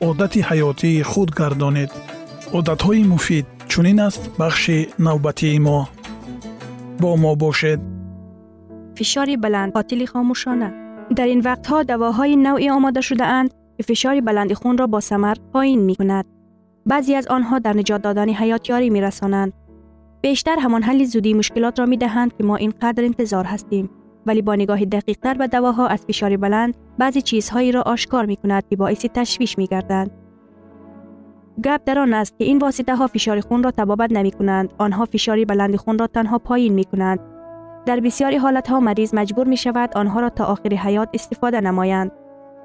одати ҳаётии худ гардонед одатҳои муфид чунин аст бахши навбатии мо бо мо бошед фишори баланд қотили хомӯшона дар ин вақтҳо давоҳои навъе омода шудаанд ки фишори баланди хунро бо самар поин мекунад баъзе аз онҳо дар niҷот додани ҳаёт ёрӣ мерасонанд бештар ҳамон ҳалли зудии мушкилотро медиҳанд ки мо ин қадр интизор ҳастем ولی با نگاه دقیقتر به دواها از فشار بلند بعضی چیزهایی را آشکار می کند که باعث تشویش می گردند. گپ در آن است که این واسطه ها فشار خون را تبابت نمی کنند آنها فشار بلند خون را تنها پایین می کنند در بسیاری حالت ها مریض مجبور می شود آنها را تا آخر حیات استفاده نمایند.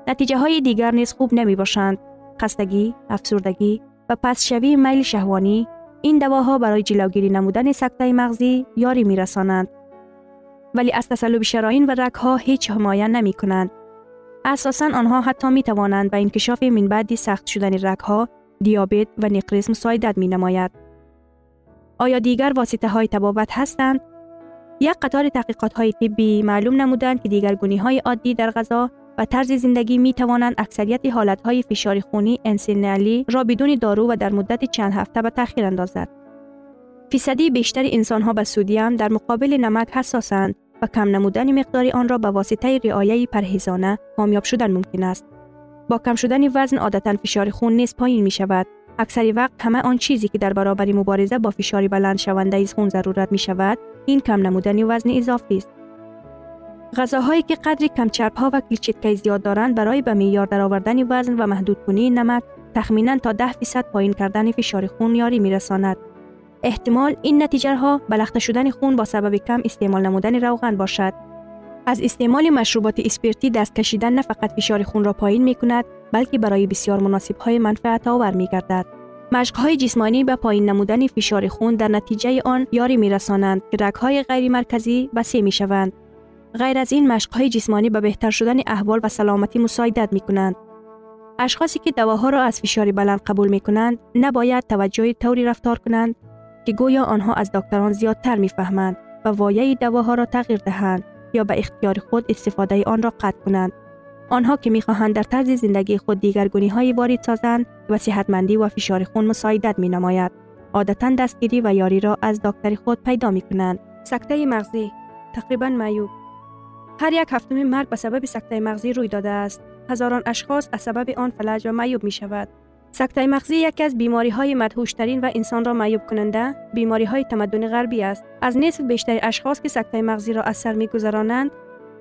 نتیجه های دیگر نیز خوب نمی باشند خستگی افسردگی و پس شوی میل شهوانی این دواها برای جلوگیری نمودن سکته مغزی یاری می رسانند ولی از تسلوب شراین و رگها هیچ حمایه نمی کنند. اساسا آنها حتی می توانند به انکشاف منبعدی سخت شدن رگها، دیابت و نقرس مساعدت می نماید. آیا دیگر واسطه های تبابت هستند؟ یک قطار تحقیقات های طبی معلوم نمودند که دیگر گونی های عادی در غذا و طرز زندگی می توانند اکثریت حالت های فشار خونی انسینالی را بدون دارو و در مدت چند هفته به تأخیر اندازد. فیصدی بیشتر انسان ها به سودیم در مقابل نمک حساسند و کم نمودن مقدار آن را به واسطه رعایه پرهیزانه کامیاب شدن ممکن است. با کم شدن وزن عادتا فشار خون نیز پایین می شود. اکثری وقت همه آن چیزی که در برابر مبارزه با فشار بلند شونده از خون ضرورت می شود، این کم نمودن وزن اضافی است. غذاهایی که قدری کم چرب ها و کلچیتکی زیاد دارند برای به معیار درآوردن وزن و محدود محدودکنی نمک تخمینا تا 10 فیصد پایین کردن فشار خون یاری میرساند احتمال این نتیجه ها بلخته شدن خون با سبب کم استعمال نمودن روغن باشد. از استعمال مشروبات اسپرتی دست کشیدن نه فقط فشار خون را پایین می کند بلکه برای بسیار مناسب های منفعت آور می گردد. مشق های جسمانی به پایین نمودن فشار خون در نتیجه آن یاری می رسانند که رگ های غیر مرکزی بسیع می شوند. غیر از این مشق های جسمانی به بهتر شدن احوال و سلامتی مساعدت می کنند. اشخاصی که دواها را از فشار بلند قبول می کنند نباید توجه توری رفتار کنند ки гӯё онҳо аз докторон зиёдтар мефаҳманд ва вояи давоҳоро тағйир диҳанд ё ба ихтиёри худ истифодаи онро қатъ кунанд онҳо ки мехоҳанд дар тарзи зиндагии худ дигаргуниҳои ворид созанд ва сиҳатмандӣ ва фишори хун мусоидат менамояд одатан дастгирӣ ва ёриро аз доктори худ пайдо мекунанд сактаи мағзӣ тақрибан маъюб ҳар як ҳафтуми марг ба сабаби сактаи мағзӣ рӯй додааст ҳазорон ашхос аз сабаби он фалаҷ ва маъюб мешавад сактаи мағзӣ яке аз бемориҳои мадҳуштарин ва инсонро سکته مغزی یکی از بیماری های مدهوشترین و انسان را معیوب کننده بیماری های تمدن غربی است. از نصف بیشتر اشخاص که سکته مغزی را از سر میگذرانند،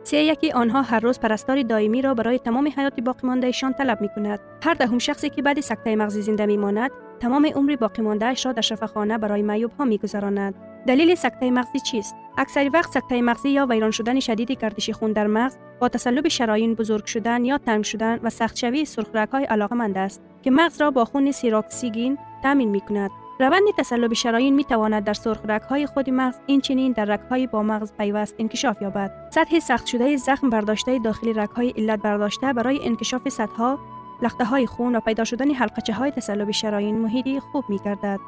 سی یکی آنها هر روز پرستار دائمی را برای تمام حیات باقی ماندهشان طلب می کند. هر دهم شخصی که بعد سکته مغزی زنده میماند عمر باقی ماندهش را در شفاخانه برای معیوب ها میگذراند. دلیل سکته مغزی چیست؟ اکثر وقت سکته مغزی یا ویران شدن شدید گردش خون در مغز با تسلب شرايین بزرگ شدن یا تنگ شدن و سخت شوی سرخ های علاقمند است که مغز را با خون سیراکسیگین تامین می کند روند تسلب شرايین می تواند در سرخ های خود مغز این چنین در های با مغز پیوست انکشاف یابد. سطح سخت شده زخم برداشته داخل های علت برداشته برای انکشاف سطح لخته های خون و پیدا شدن حلقچه های تسلب شرايین محیطی خوب می گردد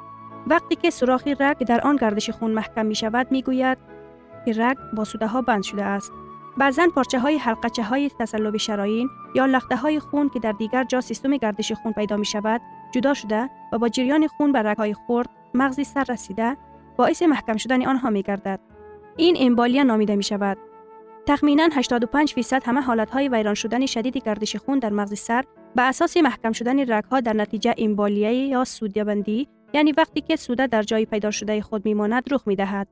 وقتی که سوراخ رگ در آن گردش خون محکم می شود می گوید که رگ با سوده ها بند شده است. بعضا پارچه های حلقچه های تسلب شرايین یا لخته های خون که در دیگر جا سیستم گردش خون پیدا می شود جدا شده و با جریان خون به رگ های خرد مغزی سر رسیده باعث محکم شدن آنها می گردد این امبالیا نامیده می شود تخمینا 85 فیصد همه حالت های ویران شدن شدید گردش خون در مغز سر به اساس محکم شدن رگ در نتیجه امبالیه یا سودیابندی یعنی وقتی که سوده در جای پیدا شده خود میماند رخ می دهد.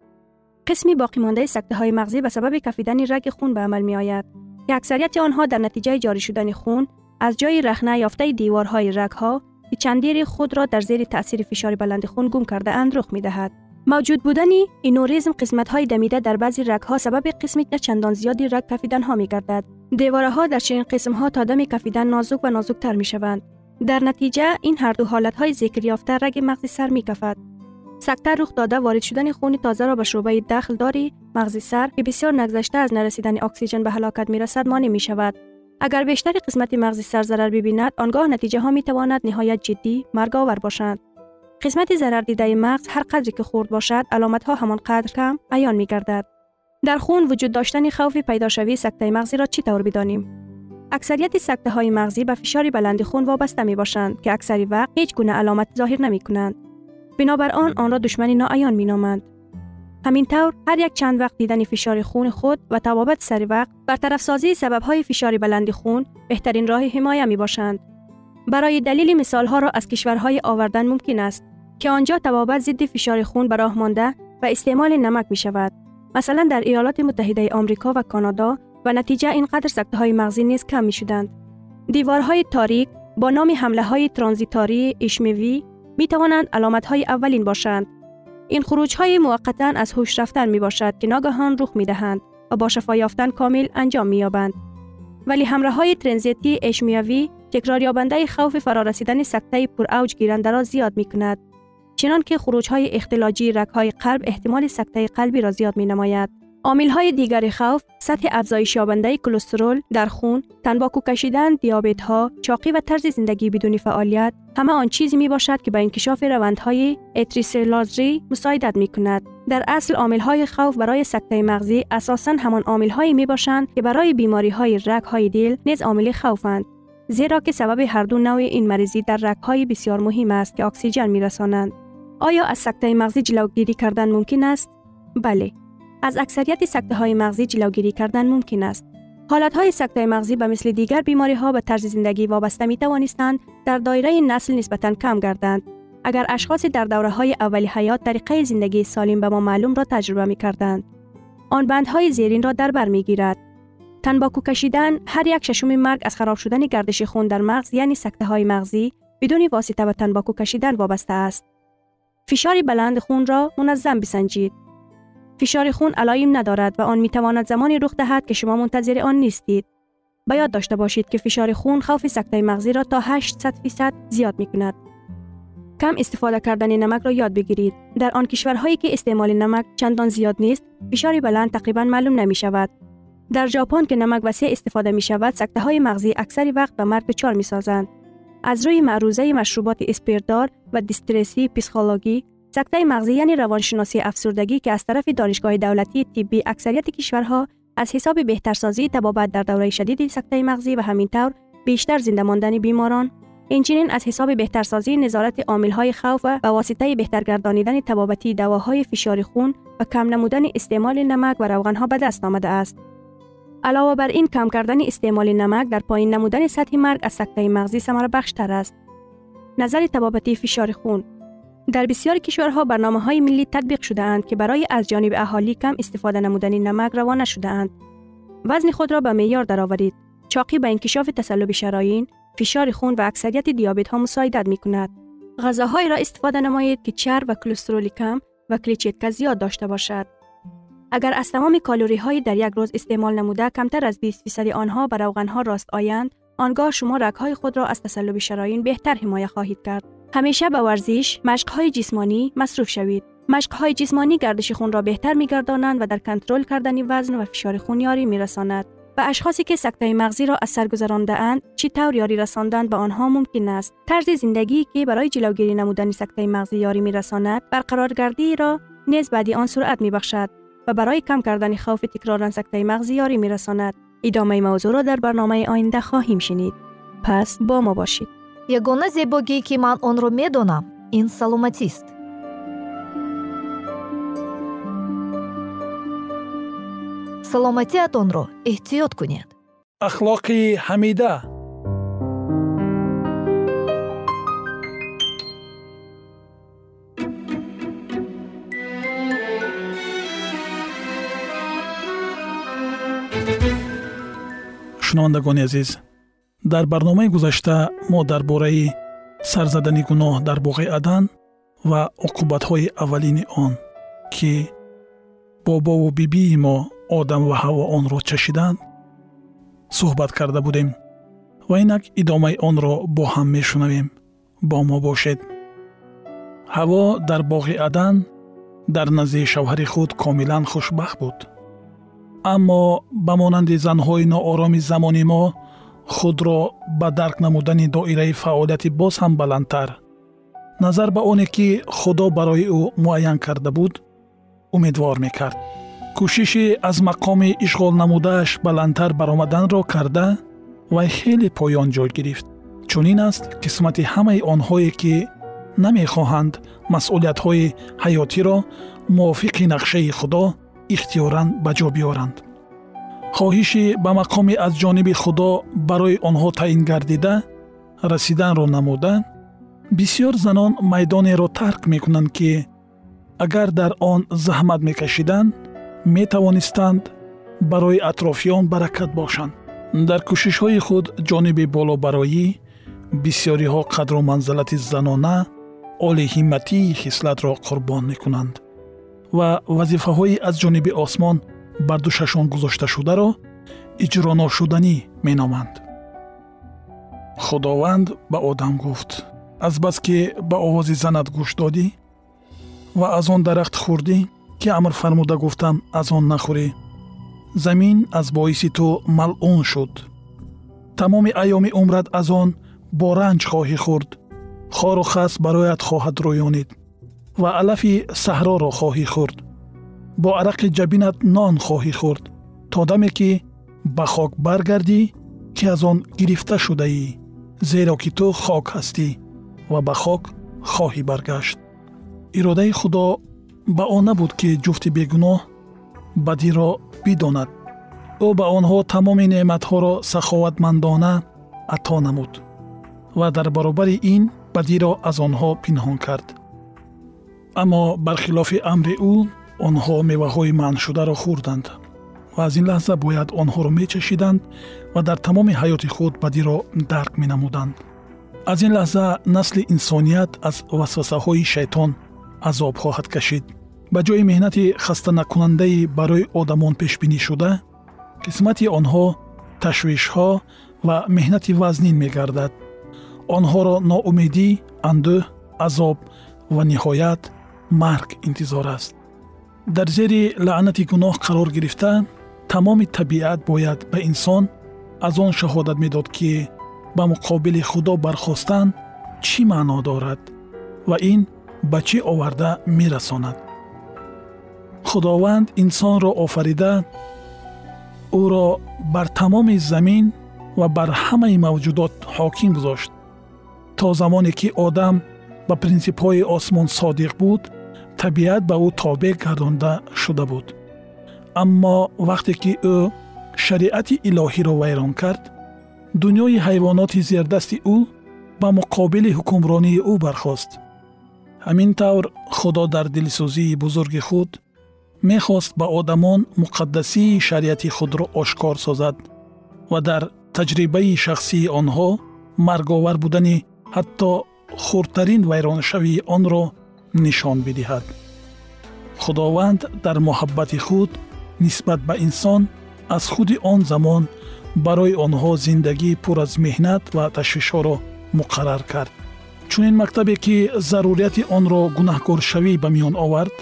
قسمی باقی مانده سکته های مغزی به سبب کفیدن رگ خون به عمل می آید که اکثریت آنها در نتیجه جاری شدن خون از جای رخنه یافته دیوارهای رگ ها که چندیر خود را در زیر تاثیر فشار بلند خون گم کرده اند رخ می دهد. موجود بودن اینوریزم قسمت های دمیده در بعضی رگ ها سبب قسمی که چندان زیادی رگ کفیدن ها می گردد. دیواره ها در چنین قسم ها تا دم کفیدن نازک و نازکتر می شوند. در نتیجه این هر دو حالت های ذکر یافته رگ مغزی سر می کفد. سکته رخ داده وارد شدن خون تازه را به شعبه داخل داری مغزی سر که بسیار نگذشته از نرسیدن اکسیژن به هلاکت می رسد مانع می شود. اگر بیشتر قسمت مغزی سر ضرر ببیند آنگاه نتیجه ها می تواند نهایت جدی مرگ آور باشند. قسمت ضرر دیده مغز هر قدری که خورد باشد علامت ها همان قدر کم عیان می گردد. در خون وجود داشتن خوف پیدا شوی سکته مغزی را چی طور بدانیم؟ اکثریت سکته های مغزی به فشار بلند خون وابسته می باشند که اکثری وقت هیچ گونه علامت ظاهر نمی کنند. بنابر آن آن را دشمنی ناعیان می نامند. همین طور هر یک چند وقت دیدن فشار خون خود و توابط سری وقت بر سازی سبب های فشار بلند خون بهترین راه حمایه می باشند. برای دلیل مثال ها را از کشورهای آوردن ممکن است که آنجا توابط ضد فشار خون به مانده و استعمال نمک می شود. مثلا در ایالات متحده آمریکا و کانادا و نتیجه اینقدر سکته های مغزی نیز کم می شدند. دیوارهای تاریک با نام حمله های ترانزیتاری اشمیوی می توانند علامت های اولین باشند. این خروج های موقتا از هوش رفتن می باشد که ناگهان رخ می دهند و با شفا یافتن کامل انجام می یابند. ولی حمله های ترانزیتی اشمیوی تکرار یابنده خوف فرارسیدن سکته پر اوج گیرنده را زیاد می کند. چنان که خروج های اختلاجی رگ های قلب احتمال سکته قلبی را زیاد می نماید. عامل های دیگر خوف سطح افزایش یابنده کلسترول در خون، تنباکو کشیدن، دیابت ها، چاقی و طرز زندگی بدون فعالیت همه آن چیزی می باشد که به انکشاف روندهای اتریسلازری مساعدت می کند. در اصل عامل های خوف برای سکته مغزی اساسا همان عامل هایی می باشند که برای بیماری های رگ های دل نیز عامل خوفند. زیرا که سبب هر دو نوع این مریضی در رگ های بسیار مهم است که اکسیژن می رسانند. آیا از سکته مغزی جلوگیری کردن ممکن است؟ بله. از اکثریت سکته های مغزی جلوگیری کردن ممکن است. حالت های سکته مغزی به مثل دیگر بیماری ها به طرز زندگی وابسته می توانستند در دایره نسل نسبتا کم گردند. اگر اشخاص در دوره های اولی حیات طریقه زندگی سالم به ما معلوم را تجربه می کردند. آن بندهای زیرین را در بر می گیرد. تنباکو کشیدن هر یک ششم مرگ از خراب شدن گردش خون در مغز یعنی سکته های مغزی بدون واسطه به تنباکو کشیدن وابسته است. فشار بلند خون را منظم بسنجید. فشار خون علایم ندارد و آن می تواند زمانی رخ دهد که شما منتظر آن نیستید. باید یاد داشته باشید که فشار خون خوف سکته مغزی را تا 800 فیصد زیاد می کند. کم استفاده کردن نمک را یاد بگیرید. در آن کشورهایی که استعمال نمک چندان زیاد نیست، فشار بلند تقریبا معلوم نمی شود. در ژاپن که نمک وسیع استفاده می شود، سکته های مغزی اکثری وقت به مرگ دچار می سازند. از روی معروضه مشروبات اسپیردار و دیسترسی پسیخولوژی سکته مغزی یعنی روانشناسی افسردگی که از طرف دانشگاه دولتی طبی اکثریت کشورها از حساب بهترسازی تبابت در دوره شدید سکته مغزی و همینطور بیشتر زنده ماندن بیماران اینچنین از حساب بهترسازی نظارت های خوف و به واسطه بهترگردانیدن تبابتی دواهای فشار خون و کم نمودن استعمال نمک و روغنها به دست آمده است. علاوه بر این کم کردن استعمال نمک در پایین نمودن سطح مرگ از سکته مغزی ثمره بخشتر است. نظر تبابتی فشار خون در بسیاری کشورها برنامه های ملی تطبیق شده اند که برای از جانب اهالی کم استفاده نمودن نمک روانه شده اند. وزن خود را به معیار درآورید. چاقی به انکشاف تسلب شرايين، فشار خون و اکثریت دیابت ها مساعدت می کند. غذاهایی را استفاده نمایید که چرب و کلسترول کم و کلیچیتکا زیاد داشته باشد. اگر از تمام کالوری های در یک روز استعمال نموده کمتر از 20 درصد آنها بر روغن ها راست آیند، آنگاه شما رگ های خود را از تسلب شرايین بهتر حمایه خواهید کرد. همیشه به ورزش، مشق های جسمانی مصروف شوید. مشق های جسمانی گردش خون را بهتر میگردانند و در کنترل کردن وزن و فشار خون یاری میرساند. به اشخاصی که سکته مغزی را از سر گذرانده اند چی طور یاری رساندن به آنها ممکن است طرز زندگی که برای جلوگیری نمودن سکته مغزی یاری میرساند برقرارگردی را نیز بعدی آن سرعت میبخشد و برای کم کردن خوف تکرار سکته مغزی یاری می رساند. ادامه موضوع را در برنامه آینده خواهیم شنید. پس با ما باشید. یگانه زیباگی که من اون رو می دانم این سلامتی است. سلامتیتان رو احتیاط کنید. اخلاقی حمیده шунавандагони азиз. Дар барномаи гузашта мо дар бораи сарзадани гуноҳ дар боғи адан ва оқубатҳои аввалини он ки бобову бибии мо одам ва ҳаво онро чашиданд суҳбат карда будем ва инак идомаи онро бо ҳам мешунавем. Бо мо бошед. Ҳаво дар боғи адан дар назди шавҳари худ комилан хушбахт буд аммо ба монанди занҳои ноороми замони мо худро ба дарк намудани доираи фаъолияти боз ҳам баландтар. Назар ба оне ки худо барои ӯ муайян карда буд умедвор мекард. Кӯшиши аз мақоми ишғол намудааш баландтар баромаданро карда вай хеле поён ҷой гирифт. Чунин аст қисмати ҳамаи онҳое ки намехоҳанд масъулиятҳои ҳаётиро мувофиқи нақшаи худо ихтиёран ба ҷо биёранд. Хоҳиши ба мақоми аз ҷониби худо барои онҳо таъин гардида расиданро намуда бисьёр занон майдонеро тарк мекунанд ки агар дар он заҳмат мекашиданд метавонистанд барои атрофиён баракат бошанд. Дар кӯшишҳои худ ҷониби болобароӣ бисьёриҳо қадру манзалати занона олиҳиматии хислатро қурбон мекунанд ва вазифаҳои аз ҷониби осмон бар душашон гузошташударо иҷроношуданӣ меноманд. Худованд ба одам гуфт. Азбаски ба овози занат гӯш додӣ ва аз он дарахт хӯрдӣ ки амр фармуда гуфтам аз он нахӯрӣ. Замин аз боиси ту малъун шуд. Тамоми айёми умрат аз он бо ранҷ хоҳӣ хӯрд. Хору хас барояд хоҳад рӯёнид ва алафи саҳроро хоҳӣ хӯрд. Бо арақи ҷабинат нон хоҳӣ хӯрд то даме ки ба хок баргардӣ ки аз он гирифта шудаӣ зеро ки ту хок ҳастӣ ва ба хок хоҳӣ баргашт. Иродаи худо ба он набуд ки ҷуфти бегуноҳ бадиро бидонад. Ӯ ба онҳо тамоми неъматҳоро саховатмандона ато намуд ва дар баробари ин бадиро аз онҳо пинҳон кард аммо бархилофи амри ӯ онҳо меваҳои манъшударо хӯрданд ва аз ин лаҳза бояд онҳоро мечашиданд ва дар тамоми ҳаёти худ бадиро дарк менамуданд. Аз ин лаҳза насли инсоният аз васвасаҳои шайтон азоб хоҳад кашид. Ба ҷои меҳнати хастанакунандаи барои одамон пешбинишуда қисмати онҳо ташвишҳо ва меҳнати вазнин мегардад. Онҳоро ноумедӣ андӯҳ азоб ва ниҳоят марг интизор аст. Дар зери лаънати гуноҳ қарор гирифта тамоми табиат бояд ба инсон аз он шаҳодат медод ки ба муқобили худо бархостан чӣ маъно дорад ва ин ба чӣ оварда мерасонад. Худованд инсонро офарида ӯро бар тамоми замин ва бар ҳамаи мавҷудот ҳоким гузошт. То замоне ки одам ба принсипҳои осмон содиқ буд табиат ба ӯ тобеъ гардонда шуда буд. Аммо вақте ки ӯ шариати илоҳиро вайрон кард дунёи ҳайвоноти зердасти ӯ ба муқобили ҳукмронии ӯ бархост. Ҳамин тавр худо дар дилсӯзии бузурги худ мехост ба одамон муқаддасии шариати худро ошкор созад ва дар таҷрибаи шахсии онҳо марговар будани ҳатто хурдтарин вайроншавии онро нишон бидиҳад. Худованд дар муҳаббати худ нисбат ба инсон аз худи он замон барои онҳо зиндагии пур аз меҳнат ва ташвишҳоро муқаррар кард. Чунин мактабе ки зарурияти онро гунаҳкоршавӣ ба миён овард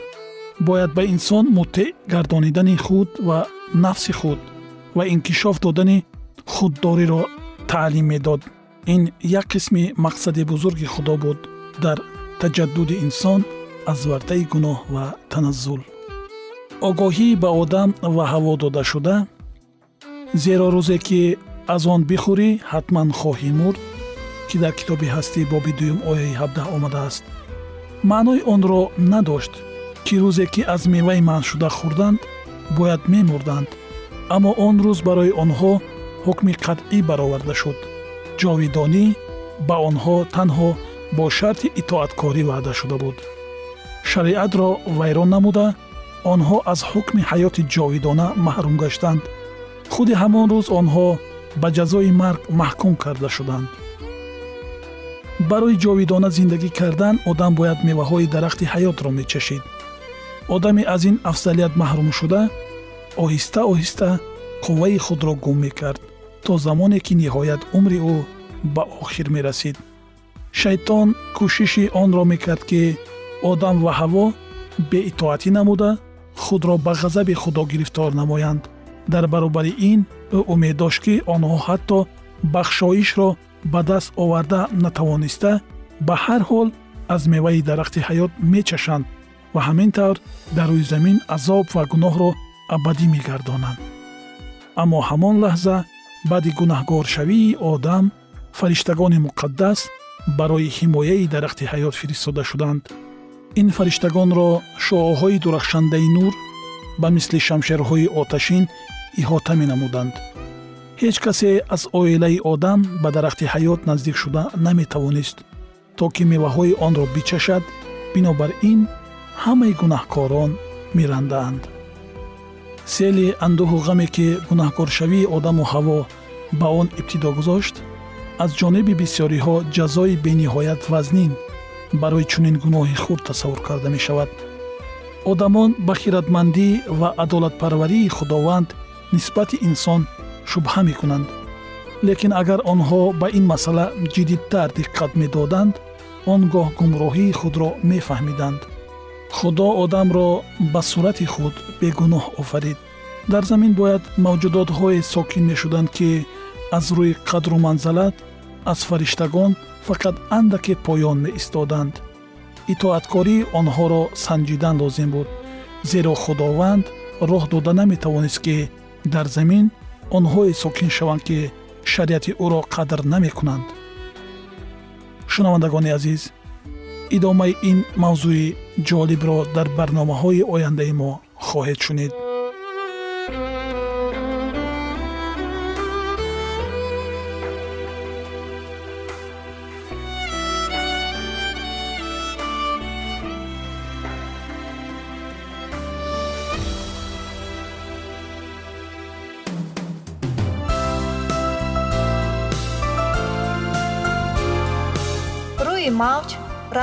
бояд ба инсон муттеъ гардонидани худ ва нафси худ ва инкишоф додани худдориро таълим медод. Ин як қисми мақсади бузурги худо буд дар таҷаддуди инсон аз вартаи гуноҳ ва таназзул. Огоҳӣ ба одам ва ҳаво додашуда зеро рӯзе ки аз он бихӯрӣ ҳатман хоҳӣ мурд ки дар китоби ҳастӣ боби дуюм ояи 17 омадааст. Маънои онро надошт ки рӯзе ки аз меваи манъшуда хӯрданд бояд мемурданд. Аммо он рӯз барои онҳо ҳукми қатъӣ бароварда шуд. Ҷовидонӣ ба онҳо танҳо бо шарти итоаткорӣ ваъда шуда буд. Шариатро вайрон намуда онҳо аз ҳукми ҳаёти ҷовидона маҳрум гаштанд. Худи ҳамон рӯз онҳо ба ҷазои марг маҳкум карда шуданд. Барои ҷовидона зиндагӣ кардан одам бояд меваҳои дарахти ҳаётро мечашид. Одаме аз ин афзалият маҳрум шуда оҳиста оҳиста қувваи худро гум мекард то замоне ки ниҳоят умри ӯ ба охир мерасид шайтон кӯшиши онро мекард ки одам ва ҳаво беитоатӣ намуда худро ба ғазаби худо гирифтор намоянд. Дар баробари ин ӯ умед дошт ки онҳо ҳатто бахшоишро ба даст оварда натавониста ба ҳар ҳол аз меваи дарахти ҳаёт мечашанд ва ҳамин тавр дар рӯи замин азоб ва гуноҳро абадӣ мегардонанд. Аммо ҳамон лаҳза баъди гунаҳгоршавии одам фариштагони муқаддас барои ҳимояи дарахти ҳаёт фиристода шуданд. ин фариштагонро шуоҳои дурахшандаи нур ба мисли шамшерҳои оташин иҳота менамуданд. ҳеҷ касе аз оилаи одам ба дарахти ҳаёт наздик шуда наметавонист то ки меваҳои онро бичашад бинобар ин ҳамаи гунаҳкорон мерандаанд сели андӯҳу ғаме ки гунаҳкоршавии одаму ҳаво ба он ибтидо гузошт аз ҷониби бисёриҳо ҷазои бениҳоят вазнин барои чунин гуноҳи хурд тасаввур карда мешавад. Одамон ба хиратмандӣ ва адолатпарварии худованд нисбати инсон шубҳа мекунанд. Лекин агар онҳо ба ин масъала ҷиддитар диққат медоданд он гоҳ гумроҳии худро мефаҳмиданд. Худо одамро ба сурати худ бегуноҳ офарид. Дар замин бояд мавҷудотҳое сокин мешуданд ки аз рӯи қадру манзалат аз фариштагон фақат андаке поён меистоданд. Итоаткории онҳоро санҷидан лозим буд зеро худованд роҳ дода наметавонист ки дар замин онҳое сокин шаванд ки шариати ӯро қадр намекунанд. Шунавандагони азиз идомаи ин мавзӯи ҷолибро дар барномаҳои ояндаи мо хоҳед шунид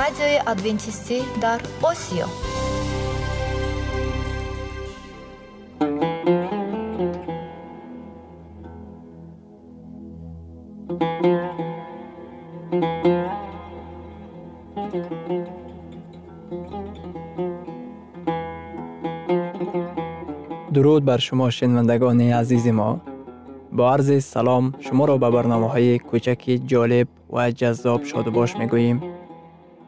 радиои адвентистӣ дар осиё дуруд бар шумо шинавандагони азизи мо бо арзи салом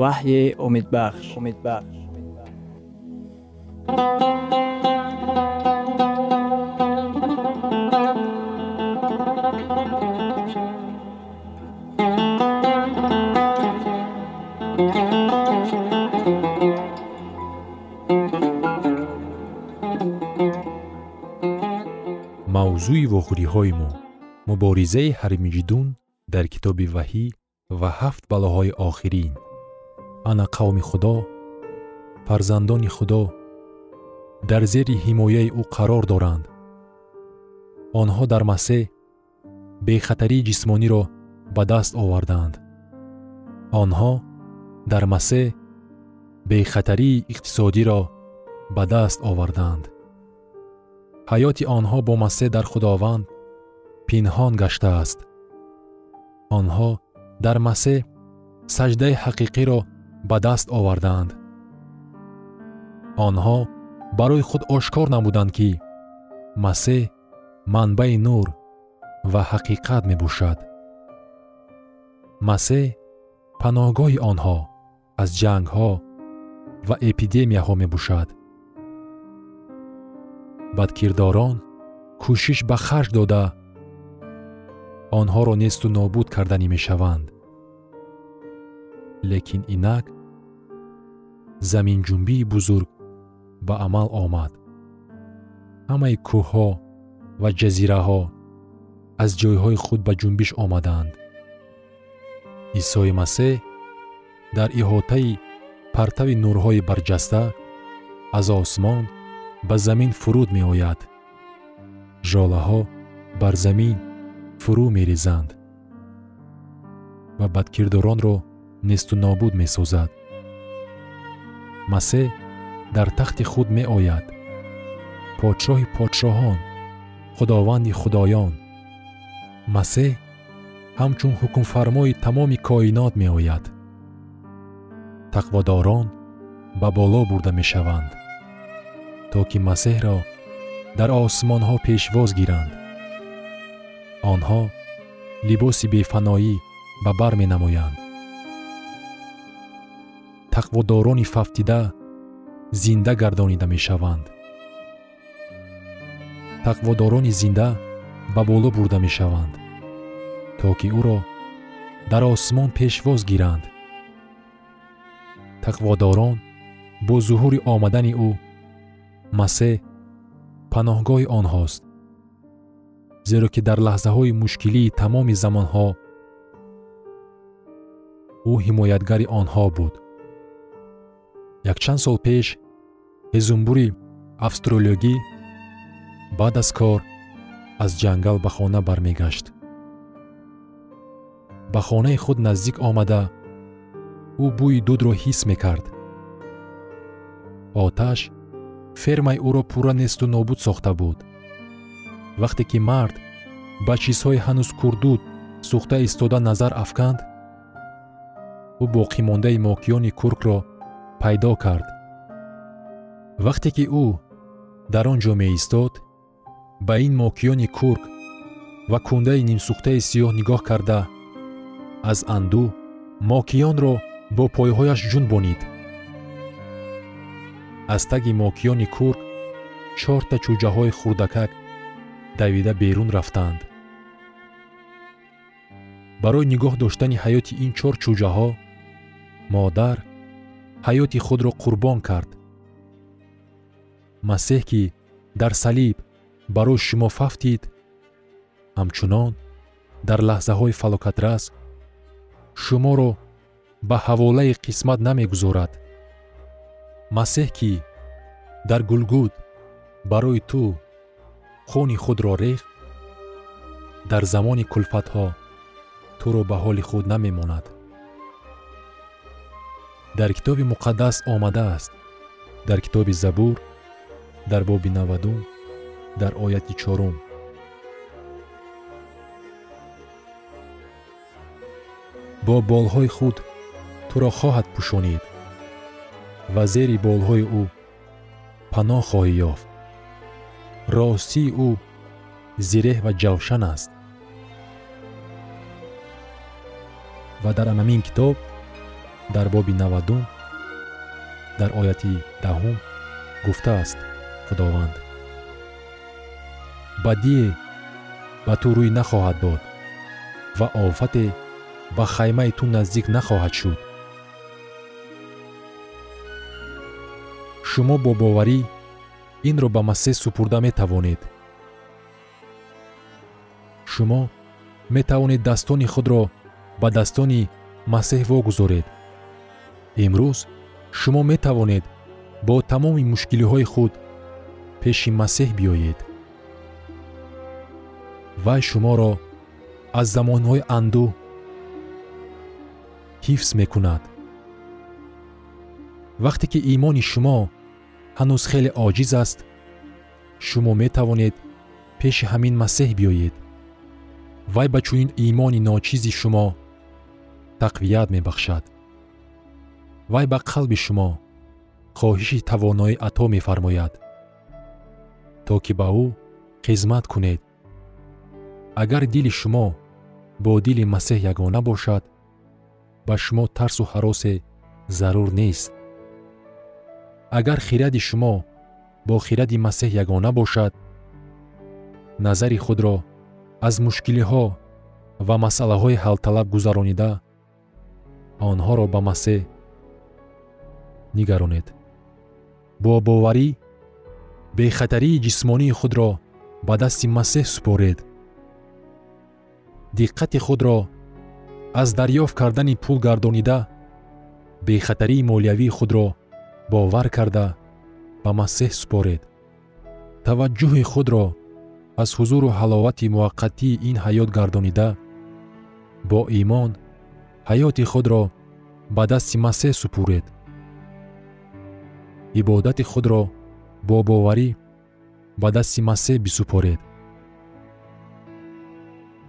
ваҳйи умедбахш умедбахш мавзӯи вохӯриҳои мо. Муборизаи ҳармиҷидун дар китоби ваҳӣ ва ҳафт балоҳои охирин ана қавми худо фарзандони худо дар зери ҳимояи ӯ қарор доранд. Онҳо дар масеҳ бехатарии ҷисмониро ба даст оварданд. Онҳо дар масеҳ бехатарии иқтисодиро ба даст оварданд. Ҳаёти онҳо бо масеҳ дар худованд пинҳон гаштааст. Онҳо дар масеҳ саҷдаи ҳақиқиро ба даст оварданд. Онҳо барои худ ошкор намуданд ки масеҳ манбаи нур ва ҳақиқат мебошад. Масеҳ паноҳгоҳи онҳо аз ҷангҳо ва эпидемияҳо мебошад. Бадкирдорон кӯшиш ба харҷ дода онҳоро несту нобуд карданӣ мешаванд лекин инак заминҷунбии бузург ба амал омад. Ҳамаи кӯҳҳо ва ҷазираҳо аз ҷойҳои худ ба ҷунбиш омаданд. Исои масеҳ дар иҳотаи партави нурҳои барҷаста аз осмон ба замин фуруд меояд. Жолаҳо бар замин фурӯ мерезанд. Ва бадкирдоронро несту нобуд месозад. Масеҳ дар тахти худ меояд. Подшоҳи подшоҳон худованди худоён. Масеҳ ҳамчун ҳукмфармои тамоми коинот меояд. Тақводорон ба боло бурда мешаванд то ки масеҳро дар осмонҳо пешвоз гиранд. Онҳо либоси бефаноӣ ба бар менамоянд тақводорони фафтида зинда гардонида мешаванд. Тақводорони зинда ба боло бурда мешаванд то ки ӯро дар осмон пешвоз гиранд. Тақводорон бо зуҳури омадани ӯ масеҳ паноҳгоҳи онҳост зеро ки дар лаҳзаҳои мушкилии тамоми замонҳо ӯ ҳимоятгари онҳо буд якчанд сол пеш ҳезумбури австралиёгӣ баъд аз кор аз ҷангал ба хона бармегашт. Ба хонаи худ наздик омада ӯ бӯи дудро ҳис мекард. Оташ фермаи ӯро пурра несту нобуд сохта буд. Вақте ки мард ба чизҳои ҳанӯз курдуд сӯхта истода назар афканд ӯ боқимондаи мокиёни куркро пайдо кард. Вақте ки ӯ дар он ҷо меистод ба ин мокиёни курк ва кундаи нимсӯхтаи сиёҳ нигоҳ карда аз анду мокиёнро бо пойҳояш ҷунбонид аз таги мокиёни курк чорта чӯҷаҳои хурдакак давида берун рафтанд барои нигоҳ доштани ҳаёти ин чор чӯҷаҳо модар ҳаёти худро қурбон кард. Масеҳ ки дар салиб барои шумо фафтид ҳамчунон дар лаҳзаҳои фалокатрас шуморо ба ҳаволаи қисмат намегузорад. Масеҳ ки дар гулгуд барои ту хуни худро рехт дар замони кулфатҳо туро ба ҳоли худ намемонад дар китоби муқаддас омадааст. Дар китоби забур дар боби навадум дар ояти чорум. Бо болҳои худ туро хоҳад пӯшонид ва зери болҳои ӯ паноҳ хоҳӣ ёфт. Ростии ӯ зиреҳ ва ҷавшан аст. Ва дар анамин китоб дар боби навадум дар ояти даҳум гуфтааст худованд. Бадие ба ту рӯй нахоҳад дод ва офате ба хаймаи ту наздик нахоҳад шуд. Шумо бо боварӣ инро ба масеҳ супурда метавонед. Шумо метавонед дастони худро ба дастони масеҳ вогузоред имрӯз шумо метавонед бо тамоми мушкилиҳои худ пеши масеҳ биёед вай шуморо аз замонҳои андӯ ҳифз мекунад вақте ки имони шумо ҳанӯз хеле оҷиз аст шумо метавонед пеши ҳамин масеҳ биёед вай ба чунин имони ночизи шумо тақвият мебахшад вай ба қалби шумо хоҳиши тавоноӣ ато мефармояд то ки ба ӯ хизмат кунед. Агар дили шумо бо дили масеҳ ягона бошад ба шумо тарсу ҳаросе зарур нест. Агар хиради шумо бо хиради масеҳ ягона бошад назари худро аз мушкилиҳо ва масъалаҳои ҳалталаб гузаронида онҳоро ба масеҳ нигаронед. Бо боварӣ бехатарии ҷисмонии худро ба дасти масеҳ супоред. Диққати худро аз дарёфт кардани пул гардонида бехатарии молиявии худро бовар карда ба масеҳ супоред. Таваҷҷӯҳи худро аз ҳузуру ҳаловати муваққатии ин ҳаёт гардонида бо имон ҳаёти худро ба дасти масеҳ супуред ибодати худро бо боварӣ ба дасти масеҳ бисупоред.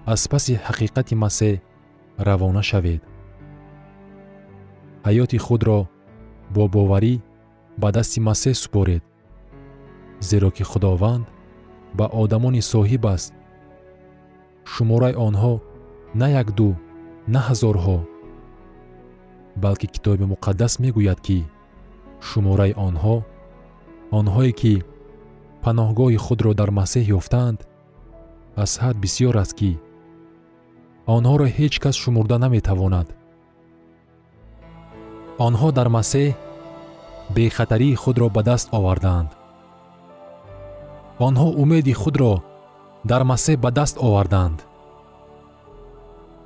Аз паси ҳақиқати масеҳ равона шавед. Ҳаёти худро бо боварӣ ба дасти масеҳ супоред зеро ки худованд ба одамони соҳиб аст. Шумораи онҳо на якду на ҳазорҳо балки китоби муқаддас мегӯяд ки шумораи онҳо онҳое ки паноҳгоҳи худро дар масеҳ ёфтаанд аз ҳад бисьёр аст ки онҳоро ҳеҷ кас шумурда наметавонад. онҳо дар масеҳ бехатарии худро ба даст овардаанд. онҳо умеди худро дар масеҳ ба даст овардаанд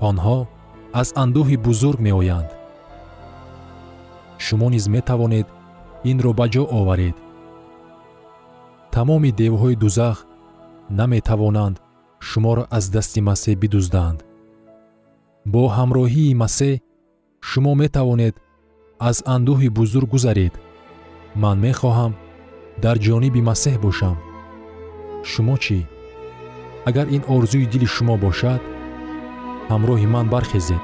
онҳо аз андӯҳи бузург меоянд. шумо низ метавонед инро ба ҷо оваред. Тамоми девҳои дузах наметавонанд шуморо аз дасти масеҳ бидуздаанд. Бо ҳамроҳии масеҳ шумо метавонед аз андӯҳи бузург гузаред. Ман мехоҳам дар ҷониби масеҳ бошам. Шумо чӣ? Агар ин орзуи дили шумо бошад ҳамроҳи ман бархезед